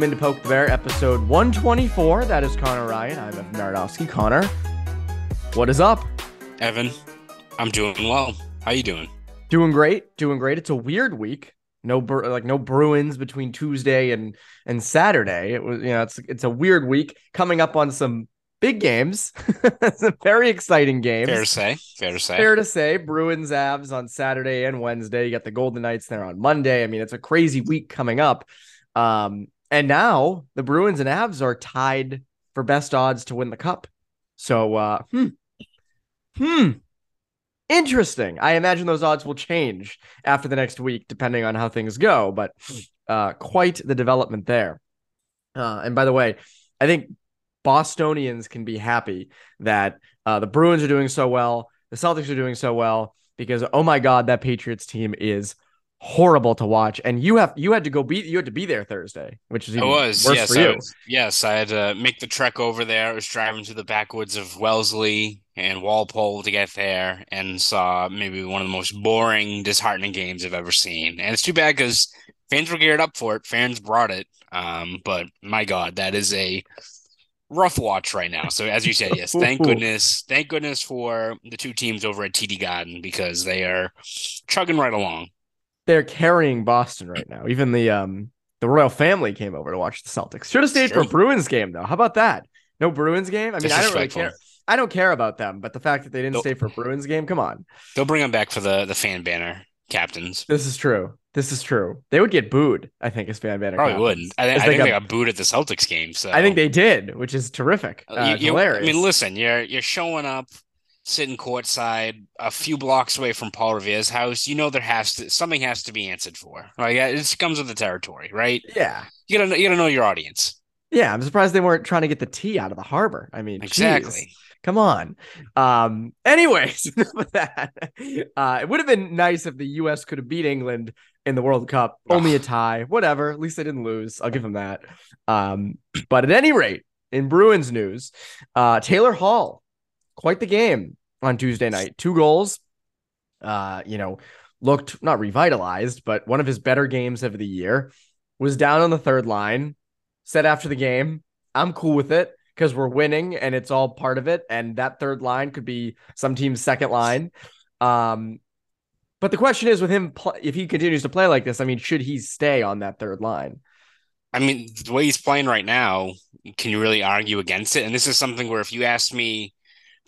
Welcome into Poke the Bear, episode 124. That is Connor Ryan. I'm Evan Marinofsky. Connor, what is up? Evan, I'm doing well. How you doing? Doing great. Doing great. It's a weird week. No, like no Bruins between Tuesday and and Saturday. It was, you know, it's it's a weird week coming up on some big games. some very exciting games. Fair to say. Fair to say. Fair to say. Bruins Avs on Saturday and Wednesday. You got the Golden Knights there on Monday. I mean, it's a crazy week coming up. Um, and now the Bruins and Avs are tied for best odds to win the cup. So, uh, hmm, hmm, interesting. I imagine those odds will change after the next week, depending on how things go. But uh, quite the development there. Uh, and by the way, I think Bostonians can be happy that uh, the Bruins are doing so well, the Celtics are doing so well, because oh my God, that Patriots team is horrible to watch. And you have you had to go be you had to be there Thursday, which is even I was worse yes for you. Was, yes, I had to make the trek over there. I was driving to the backwoods of Wellesley and Walpole to get there, and saw maybe one of the most boring, disheartening games I've ever seen. And it's too bad because fans were geared up for it. Fans brought it. Um, but my God, that is a rough watch right now. So as you said, yes, thank goodness, thank goodness for the two teams over at TD Garden because they are chugging right along they're carrying Boston right now. Even the um the royal family came over to watch the Celtics. Should have stayed for a Bruins game though. How about that? No Bruins game. I mean, I don't really care. I don't care about them, but the fact that they didn't they'll, stay for Bruins game, come on. They'll bring them back for the the fan banner captains. This is true. This is true. They would get booed, I think, as fan banner. Probably wouldn't. I, I think they got, they got, booed at the Celtics game. So I think they did, which is terrific. Uh, you, you, hilarious. I mean, listen, you're you're showing up sitting courtside a few blocks away from Paul Revere's house, you know there has to something has to be answered for. Like it comes with the territory, right? Yeah. You gotta you gotta know your audience. Yeah, I'm surprised they weren't trying to get the tea out of the harbor. I mean, exactly. Geez, come on. Um, anyways, that. Uh, it would have been nice if the US could have beat England in the World Cup. Only a tie. Whatever. At least they didn't lose. I'll give them that. Um, but at any rate, in Bruins news, uh, Taylor Hall, quite the game on Tuesday night. Two goals. Uh, you know, looked not revitalized, but one of his better games of the year. Was down on the third line. Said after the game, I'm cool with it because we're winning and it's all part of it. And that third line could be some team's second line. Um, but the question is with him, if he continues to play like this, I mean, should he stay on that third line? I mean, the way he's playing right now, can you really argue against it? And this is something where if you asked me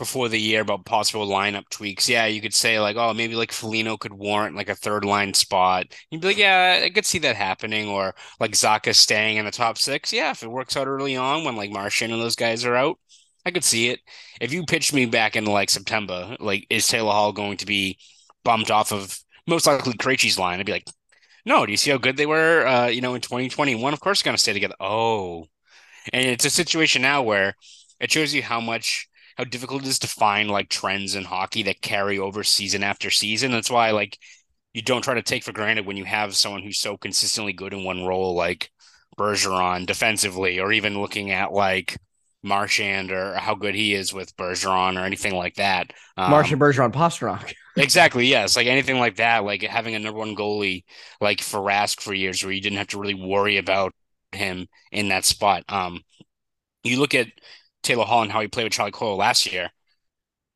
before the year about possible lineup tweaks. Yeah, you could say like, oh, maybe like Foligno could warrant like a third line spot. You'd be like, yeah, I could see that happening, or like Zacha staying in the top six. Yeah, if it works out early on when like Marchand and those guys are out, I could see it. If you pitched me back in like September, like is Taylor Hall going to be bumped off of most likely Krejci's line? I'd be like, no. Do you see how good they were? Uh, you know, in 2021, of course, going to stay together. Oh, and it's a situation now where it shows you how much how difficult it is to find like trends in hockey that carry over season after season. That's why like you don't try to take for granted when you have someone who's so consistently good in one role like Bergeron defensively, or even looking at like Marchand or how good he is with Bergeron or anything like that. Um, Marchand, Bergeron, Pastrnak. exactly. Yes. Like anything like that, like having a number one goalie like for Rask for years where you didn't have to really worry about him in that spot. Um, you look at Taylor Hall and how he played with Charlie Coyle last year.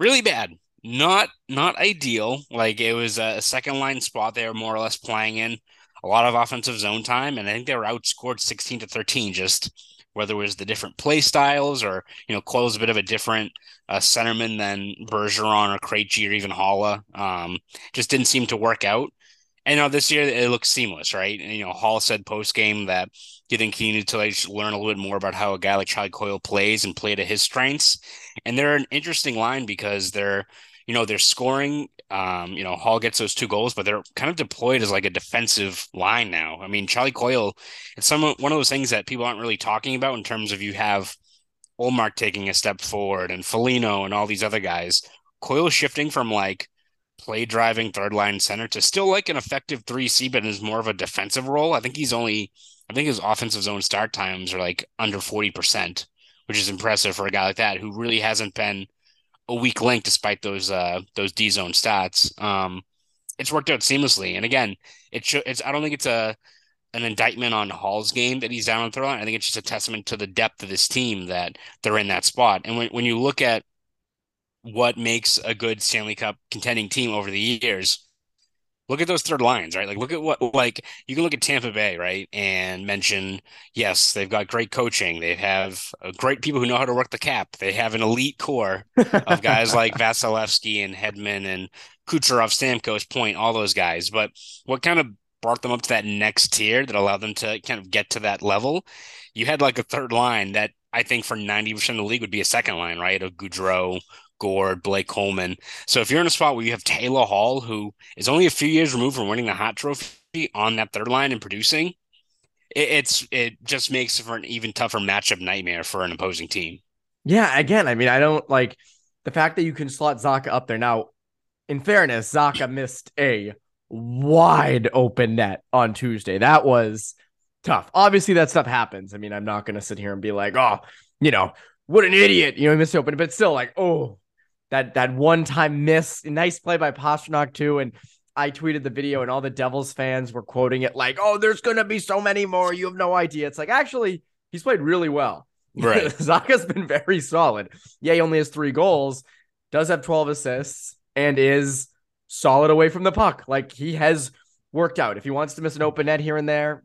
Really bad. Not not ideal. Like it was a second line spot they were more or less playing in. A lot of offensive zone time, and I think they were outscored 16 to 13. Just whether it was the different play styles or you know Coyle's a bit of a different uh, centerman than Bergeron or Krejci or even Haula. Um, just didn't seem to work out. And you know, this year it looks seamless, right? And, you know, Hall said post game that you think he needed to like learn a little bit more about how a guy like Charlie Coyle plays and play to his strengths. And they're an interesting line because they're, you know, they're scoring. Um, you know, Hall gets those two goals, but they're kind of deployed as like a defensive line now. I mean, Charlie Coyle, it's some one of those things that people aren't really talking about in terms of you have Ullmark taking a step forward and Foligno and all these other guys. Coyle shifting from like play driving third line center to still like an effective 3C, but is more of a defensive role. I think he's only, I think his offensive zone start times are like under 40%, which is impressive for a guy like that who really hasn't been a weak link despite those, uh, those D zone stats. Um, it's worked out seamlessly. And again, it should, it's, I don't think it's a, an indictment on Hall's game that he's down on the third line. I think it's just a testament to the depth of this team that they're in that spot. And when, when you look at what makes a good Stanley Cup contending team over the years, look at those third lines, right? Like look at what like you can look at Tampa Bay, right, and mention yes, they've got great coaching. They have uh, great people who know how to work the cap. They have an elite core of guys like Vasilevskiy and Hedman and Kucherov, Stamkos, Point, all those guys. But what kind of brought them up to that next tier that allowed them to kind of get to that level? You had like a third line that I think for 90% of the league would be a second line, right? Of Goodrow, Gourde, Blake Coleman. So if you're in a spot where you have Taylor Hall, who is only a few years removed from winning the Hart Trophy on that third line and producing, it, it's it just makes for an even tougher matchup nightmare for an opposing team. Yeah, again, I mean, I don't like the fact that you can slot Zacha up there. Now, in fairness, Zacha missed a wide open net on Tuesday. That was tough. Obviously, that stuff happens. I mean, I'm not going to sit here and be like, oh, you know, what an idiot, you know, he missed open, but still, like, oh, that that one time miss. Nice play by Pastrnak too. And I tweeted the video, and all the Devils fans were quoting it like, "Oh, there's gonna be so many more. You have no idea." It's like actually, he's played really well. Right, Zacha's been very solid. Yeah, he only has three goals, does have 12 assists, and is solid away from the puck. Like he has worked out. If he wants to miss an open net here and there,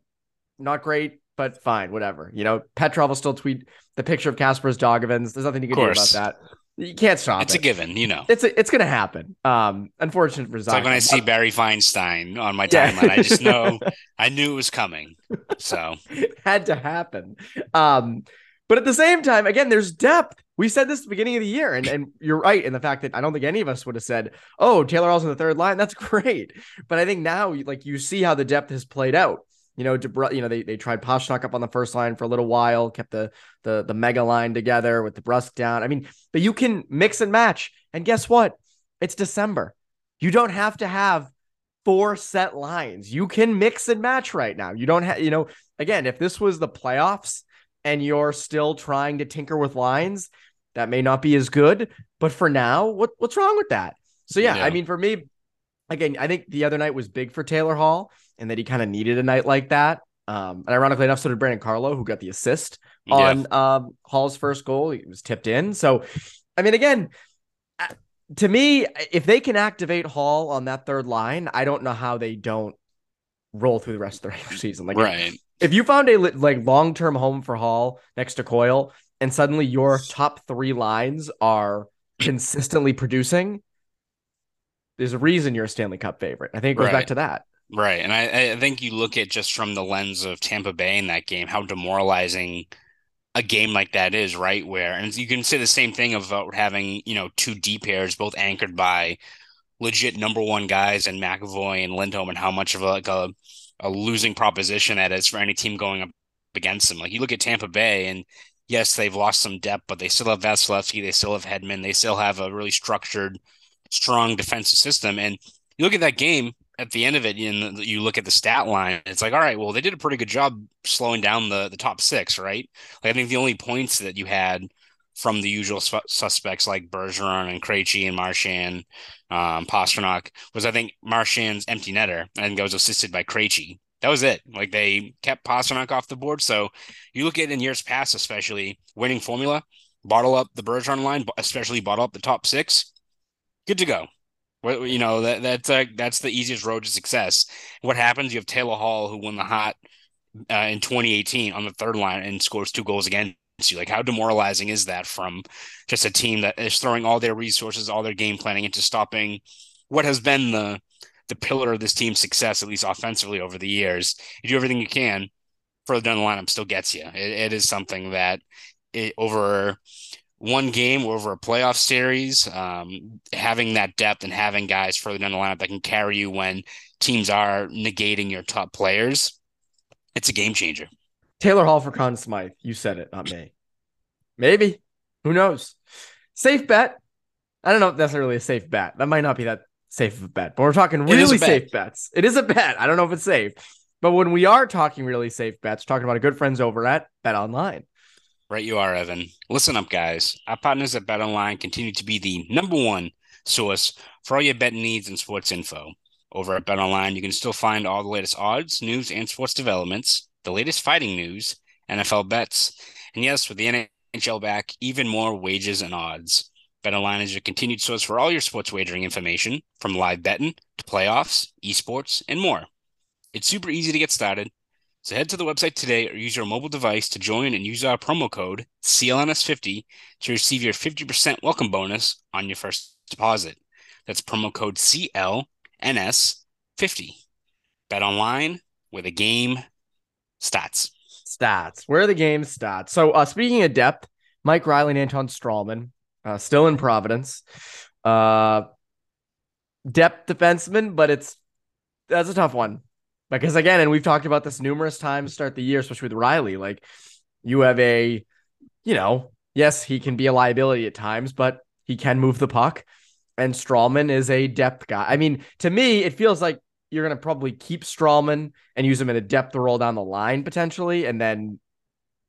not great, but fine, whatever. You know, Petrov will still tweet the picture of Kasper's Dogovins. There's nothing you can do about that. You can't stop it's it. a given, you know. It's a, it's gonna happen. Um, unfortunate for. It's like when I see Barry Feinstein on my timeline. I just know I knew it was coming. So it had to happen. Um, but at the same time, again, there's depth. We said this at the beginning of the year, and, and you're right in the fact that I don't think any of us would have said, "Oh, Taylor Hall's in the third line." That's great, but I think now, like you see how the depth has played out. You know, DeBr- you know, they, they tried Pastrnak up on the first line for a little while, kept the the the mega line together with DeBrusk down. I mean, but you can mix and match. And guess what? It's December. You don't have to have four set lines. You can mix and match right now. You don't have, you know, again, if this was the playoffs and you're still trying to tinker with lines, that may not be as good. But for now, what what's wrong with that? So yeah, yeah. I mean, for me, again, I think the other night was big for Taylor Hall and that he kind of needed a night like that. Um, and ironically enough, so did Brandon Carlo, who got the assist on um, Hall's first goal. He was tipped in. So, I mean, again, to me, if they can activate Hall on that third line, I don't know how they don't roll through the rest of the regular season. Like, right. If, you found a like long term home for Hall next to Coyle, and suddenly your top three lines are consistently producing, there's a reason you're a Stanley Cup favorite. I think it goes right. back to that. Right. And I, I think you look at just from the lens of Tampa Bay in that game, how demoralizing a game like that is, right? Where, and you can say the same thing about having, you know, two deep pairs, both anchored by legit number one guys and McAvoy and Lindholm, and how much of a, like a, a losing proposition that is for any team going up against them. Like you look at Tampa Bay, and yes, they've lost some depth, but they still have Vasilevskiy, they still have Hedman, they still have a really structured, strong defensive system. And you look at that game, at the end of it, you, you look at the stat line, it's like, all right, well, they did a pretty good job slowing down the the top six, right? Like I think the only points that you had from the usual su- suspects like Bergeron and Krejci and Marchand, um, Pastrnak was I think Marchand's empty netter. I think that was assisted by Krejci. That was it. Like they kept Pastrnak off the board. So you look at in years past, especially winning formula, bottle up the Bergeron line, especially bottle up the top six, good to go. Well, you know that that's uh, that's the easiest road to success. What happens? You have Taylor Hall who won the hot uh, in 2018 on the third line and scores two goals against you. Like how demoralizing is that from just a team that is throwing all their resources, all their game planning into stopping what has been the the pillar of this team's success, at least offensively over the years. You do everything you can, further down the lineup still gets you. it, it is something that it, over one game over a playoff series, um, having that depth and having guys further down the lineup that can carry you when teams are negating your top players, it's a game changer. Taylor Hall for Conn Smythe. You said it, not me. Maybe. Who knows? Safe bet. I don't know if that's really a safe bet. That might not be that safe of a bet, but we're talking really safe bets. It is a bet. I don't know if it's safe. But when we are talking really safe bets, talking about a good friends over at Bet Online. Right, you are, Evan. Listen up, guys. Our partners at BetOnline continue to be the number one source for all your betting needs and sports info. Over at Bet Online, you can still find all the latest odds, news, and sports developments, the latest fighting news, NFL bets, and yes, with the NHL back, even more wages and odds. BetOnline is your continued source for all your sports wagering information, from live betting to playoffs, esports, and more. It's super easy to get started. So head to the website today or use your mobile device to join and use our promo code CLNS50 to receive your 50% welcome bonus on your first deposit. That's promo code CLNS50. Bet online where the game starts. Stats. Where are the game stats. So uh, speaking of depth, Mike Reilly and Anton Stralman uh, still in Providence. Uh, depth defenseman, but it's that's a tough one because again, and we've talked about this numerous times start the year, especially with Reilly. Like you have a, you know, yes, he can be a liability at times, but he can move the puck. And Stralman is a depth guy. I mean, to me, it feels like you're going to probably keep Stralman and use him in a depth role down the line potentially, and then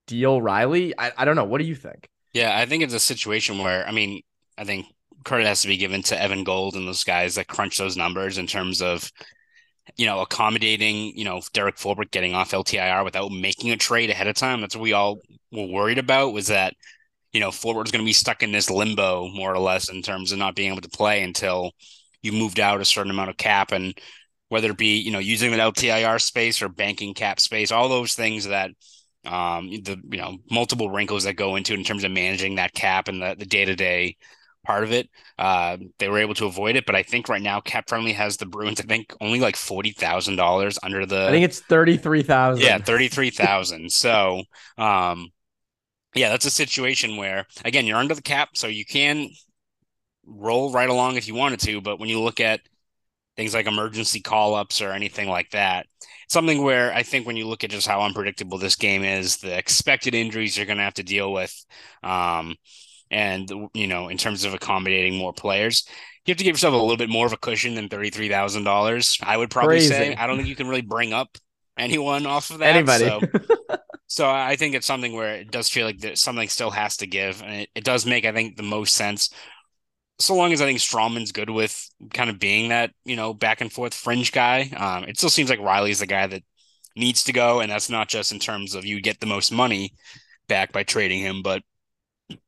deal Reilly. I, I don't know. What do you think? Yeah, I think it's a situation where, I mean, I think credit has to be given to Evan Gold and those guys that crunch those numbers in terms of, you know, accommodating, you know, Derek Forbort getting off LTIR without making a trade ahead of time. That's what we all were worried about was that, you know, Forbort's going to be stuck in this limbo more or less in terms of not being able to play until you moved out a certain amount of cap and whether it be, you know, using an LTIR space or banking cap space, all those things that um, the you know multiple wrinkles that go into in terms of managing that cap and the the day to day part of it. Uh, they were able to avoid it, but I think right now Cap Friendly has the Bruins. I think only like forty thousand dollars under the. I think it's thirty three thousand. Yeah, thirty three thousand. so, um, yeah, that's a situation where again you're under the cap, so you can roll right along if you wanted to. But when you look at things like emergency call ups or anything like that. Something where I think when you look at just how unpredictable this game is, the expected injuries you're going to have to deal with, um, and you know, in terms of accommodating more players, you have to give yourself a little bit more of a cushion than thirty three thousand dollars. I would probably Crazy. say. I don't think you can really bring up anyone off of that. Anybody. So, so I think it's something where it does feel like something still has to give, and it, it does make I think the most sense so long as I think Stralman's good with kind of being that, you know, back and forth fringe guy, um, it still seems like Reilly's the guy that needs to go. And that's not just in terms of you get the most money back by trading him. But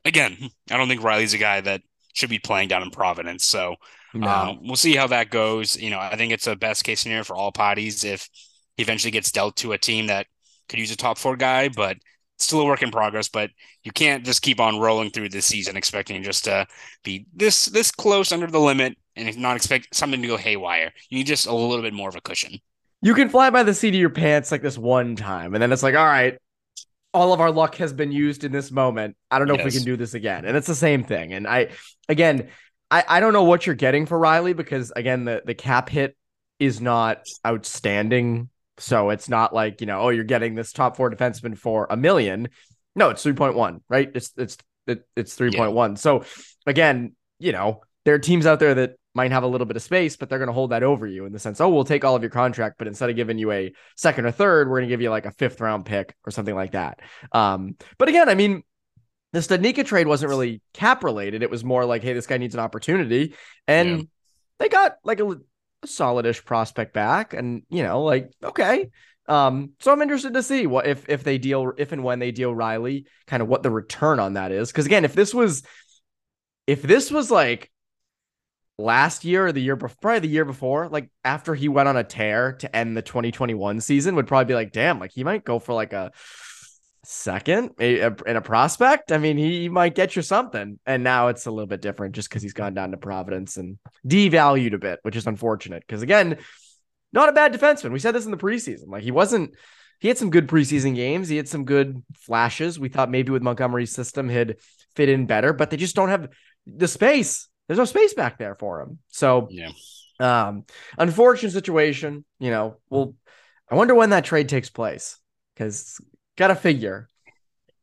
again, I don't think Reilly's a guy that should be playing down in Providence. So no. um, we'll see how that goes. You know, I think it's a best case scenario for all parties if he eventually gets dealt to a team that could use a top four guy, but still a work in progress, but you can't just keep on rolling through this season expecting just to be this this close under the limit and not expect something to go haywire. You need just a little bit more of a cushion. You can fly by the seat of your pants like this one time, and then it's like, all right, all of our luck has been used in this moment. I don't know yes. if we can do this again. And it's the same thing. And I again, I, I don't know what you're getting for Reilly because again, the, the cap hit is not outstanding so it's not like, you know, oh, you're getting this top four defenseman for a million. No, it's 3.1, right? It's it's it, it's 3.1. Yeah. So again, you know, there are teams out there that might have a little bit of space, but they're going to hold that over you in the sense, oh, we'll take all of your contract, but instead of giving you a second or third, we're going to give you like a fifth round pick or something like that. Um, but again, I mean, the Studnicka trade wasn't really cap related. It was more like, hey, this guy needs an opportunity, and yeah. they got like a a solidish prospect back, and you know, like okay. Um, so I'm interested to see what if if they deal if and when they deal Reilly, kind of what the return on that is. Because again, if this was if this was like last year or the year before, probably the year before, like after he went on a tear to end the 2021 season, would probably be like, damn, like he might go for like a second in a prospect. I mean, he might get you something. And now it's a little bit different just because he's gone down to Providence and devalued a bit, which is unfortunate. Because again, not a bad defenseman. We said this in the preseason. Like he wasn't. He had some good preseason games. He had some good flashes. We thought maybe with Montgomery's system he'd fit in better, but they just don't have the space. There's no space back there for him. So, yeah. Um, unfortunate situation. You know, well, I wonder when that trade takes place because Gotta figure.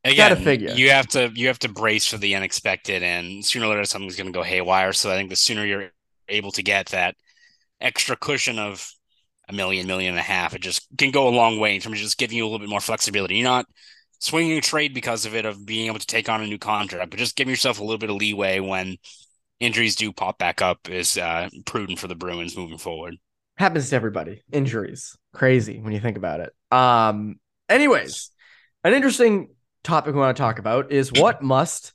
Again, gotta figure. You have to you have to brace for the unexpected, and sooner or later something's going to go haywire. So I think the sooner you're able to get that extra cushion of a million, million and a half, it just can go a long way in terms of just giving you a little bit more flexibility. You're not swinging a trade because of it of being able to take on a new contract, but just give yourself a little bit of leeway when injuries do pop back up is uh, prudent for the Bruins moving forward. Happens to everybody. Injuries. Crazy when you think about it. Um, anyways, an interesting topic we want to talk about is what must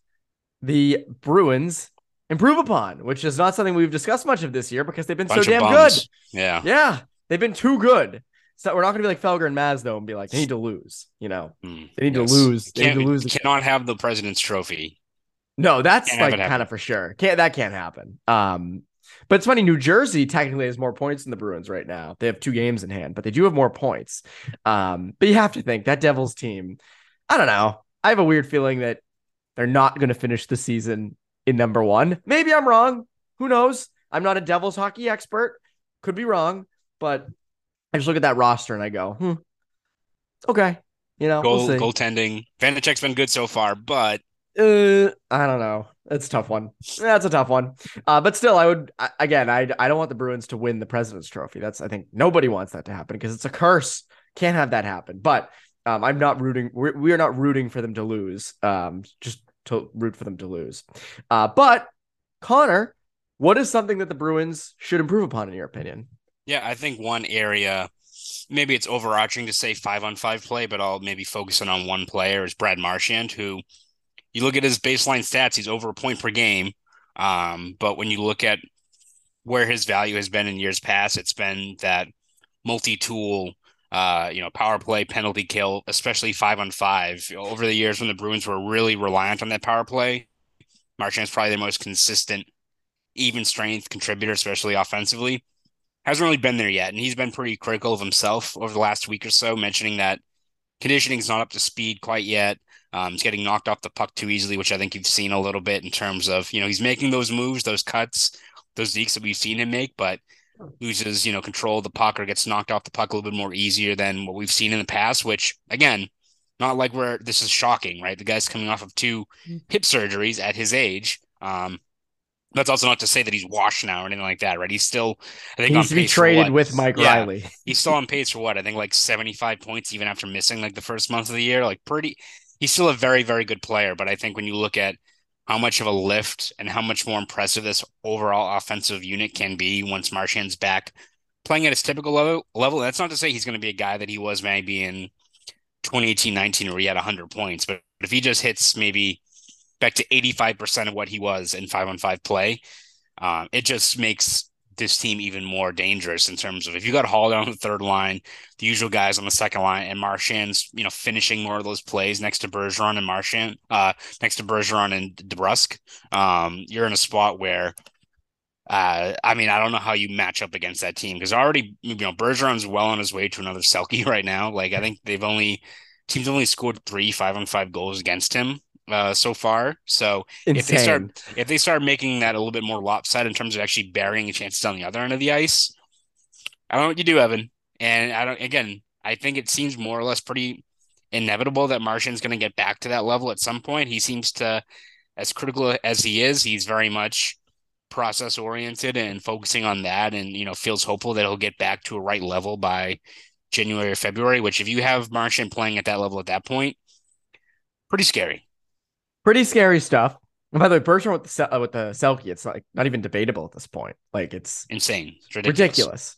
the Bruins improve upon, which is not something we've discussed much of this year because they've been Bunch so damn good. Yeah. Yeah. They've been too good. So we're not going to be like Felger and Maz though, and be like, they need to lose. You know, mm, they need yes. to lose. They need to lose. Cannot have the President's Trophy. No, that's can't like kind of for sure. Can't that can't happen. Um, but it's funny. New Jersey technically has more points than the Bruins right now. They have two games in hand, but they do have more points. Um, but you have to think that Devils team. I don't know. I have a weird feeling that they're not going to finish the season in number one. Maybe I'm wrong. Who knows? I'm not a Devils hockey expert. Could be wrong, but I just look at that roster and I go, hmm, okay. You know, Goal, we'll goaltending. Vanecek's been good so far, but uh, I don't know. It's a tough one. That's a tough one. Uh, but still, I would again. I I don't want the Bruins to win the President's Trophy. That's I think nobody wants that to happen because it's a curse. Can't have that happen. But um, I'm not rooting. We're, we are not rooting for them to lose. Um, just to root for them to lose. Uh, but Connor, what is something that the Bruins should improve upon in your opinion? Yeah, I think one area, maybe it's overarching to say five on five play, but I'll maybe focusing on one player is Brad Marchand, who you look at his baseline stats, he's over a point per game. Um, but when you look at where his value has been in years past, it's been that multi-tool, uh, you know, power play, penalty kill, especially five on five. Over the years when the Bruins were really reliant on that power play, Marchand's probably the most consistent, even strength contributor, especially offensively hasn't really been there yet. And he's been pretty critical of himself over the last week or so, mentioning that conditioning's not up to speed quite yet. Um, he's getting knocked off the puck too easily, which I think you've seen a little bit in terms of, you know, he's making those moves, those cuts, those dekes that we've seen him make, but loses, you know, control of the puck or gets knocked off the puck a little bit more easier than what we've seen in the past, which again, not like where this is shocking, right? The guy's coming off of two mm. hip surgeries at his age. Um, that's also not to say that he's washed now or anything like that, right? He's still, I think, he needs to be traded with Mike yeah, Reilly. he's still on pace for what I think, like seventy-five points, even after missing like the first month of the year. Like, pretty, he's still a very, very good player. But I think when you look at how much of a lift and how much more impressive this overall offensive unit can be once Marchand's back playing at his typical level, level. That's not to say he's going to be a guy that he was maybe in 2018 19 where he had 100 points. But if he just hits maybe back to 85% of what he was in five on five play. Um, it just makes this team even more dangerous in terms of if you got Hall down the third line, the usual guys on the second line, and Marchand's, you know, finishing more of those plays next to Bergeron and Marchand, uh, next to Bergeron and DeBrusk, um, you're in a spot where, uh, I mean, I don't know how you match up against that team because already, you know, Bergeron's well on his way to another Selke right now. Like, I think they've only, teams only scored three five on five goals against him uh, so far. So Insane. if they start if they start making that a little bit more lopsided in terms of actually burying chances on the other end of the ice, I don't know what you do, Evan. And I don't again, I think it seems more or less pretty inevitable that Marchand's going to get back to that level at some point. He seems to, as critical as he is, he's very much process oriented and focusing on that, and you know feels hopeful that he'll get back to a right level by January or February. Which, if you have Marchand playing at that level at that point, pretty scary pretty scary stuff. And by the way, Bergeron with the uh, with the Selke, it's like not even debatable at this point. Like it's insane, it's ridiculous. ridiculous.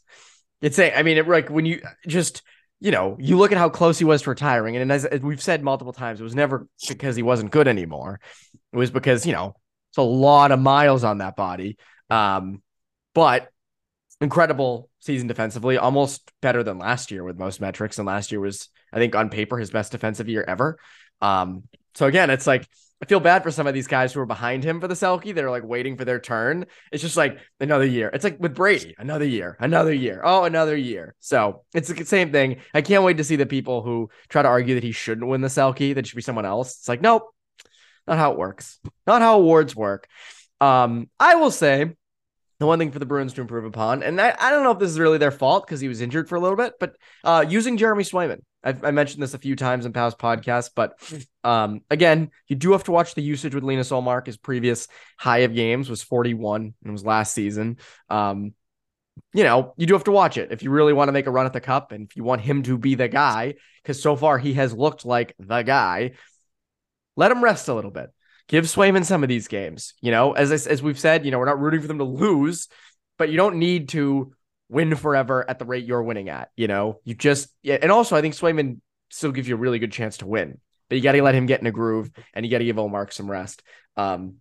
It's a, I mean, it, like when you just you know you look at how close he was to retiring, and as, as we've said multiple times, it was never because he wasn't good anymore. It was because you know it's a lot of miles on that body. Um, but incredible season defensively, almost better than last year with most metrics. And last year was, I think, on paper, his best defensive year ever. Um, so again, it's like I feel bad for some of these guys who are behind him for the Selke. They're like waiting for their turn. It's just like another year. It's like with Brady, another year, another year. Oh, another year. So it's the same thing. I can't wait to see the people who try to argue that he shouldn't win the Selke, that should be someone else. It's like, nope, not how it works. Not how awards work. Um, I will say the one thing for the Bruins to improve upon, and I, I don't know if this is really their fault because he was injured for a little bit, but uh, using Jeremy Swayman. I've, I mentioned this a few times in past podcasts, but um, again, you do have to watch the usage with Linus Ullmark. His previous high of games was 41 and it was last season. Um, you know, you do have to watch it if you really want to make a run at the cup and if you want him to be the guy, because so far he has looked like the guy. Let him rest a little bit give Swayman some of these games. You know, as I, as we've said, you know, we're not rooting for them to lose, but you don't need to win forever at the rate you're winning at. You know, you just yeah, and also I think Swayman still gives you a really good chance to win, but you got to let him get in a groove and you got to give Ullmark some rest. Um,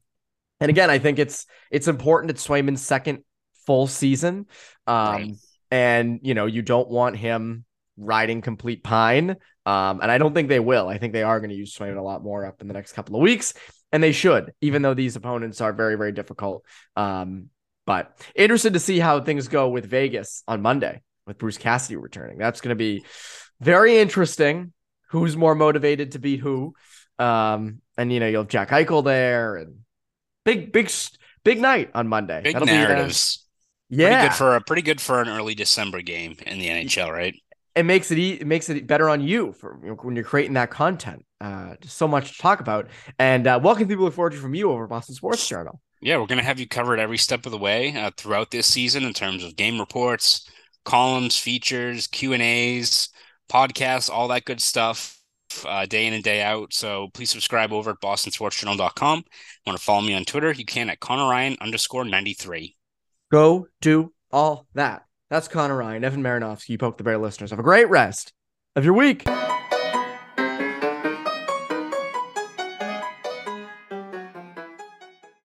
and again, I think it's it's important it's Swayman's second full season. Um, right. and you know, you don't want him riding complete pine. Um, and I don't think they will. I think they are going to use Swayman a lot more up in the next couple of weeks, and they should, even though these opponents are very, very difficult. Um, but interested to see how things go with Vegas on Monday with Bruce Cassidy returning. That's going to be very interesting. Who's more motivated to beat who? Um, and you know you'll have Jack Eichel there, and big, big, big night on Monday. Big That'll narratives. Be, yeah, pretty good for a pretty good for an early December game in the NHL, right? It makes it it makes it better on you for you know, when you're creating that content. Uh, just so much to talk about, and uh, what can people look forward to from you over Boston Sports Journal? Yeah, we're going to have you covered every step of the way uh, throughout this season in terms of game reports, columns, features, Q and A's, podcasts, all that good stuff, uh, day in and day out. So please subscribe over at BostonSportsJournal.com. Want to follow me on Twitter? You can at Connor Ryan underscore ninety three. Go do all that. That's Connor Ryan, Evan Marinofsky, Poke the Bear listeners. Have a great rest of your week.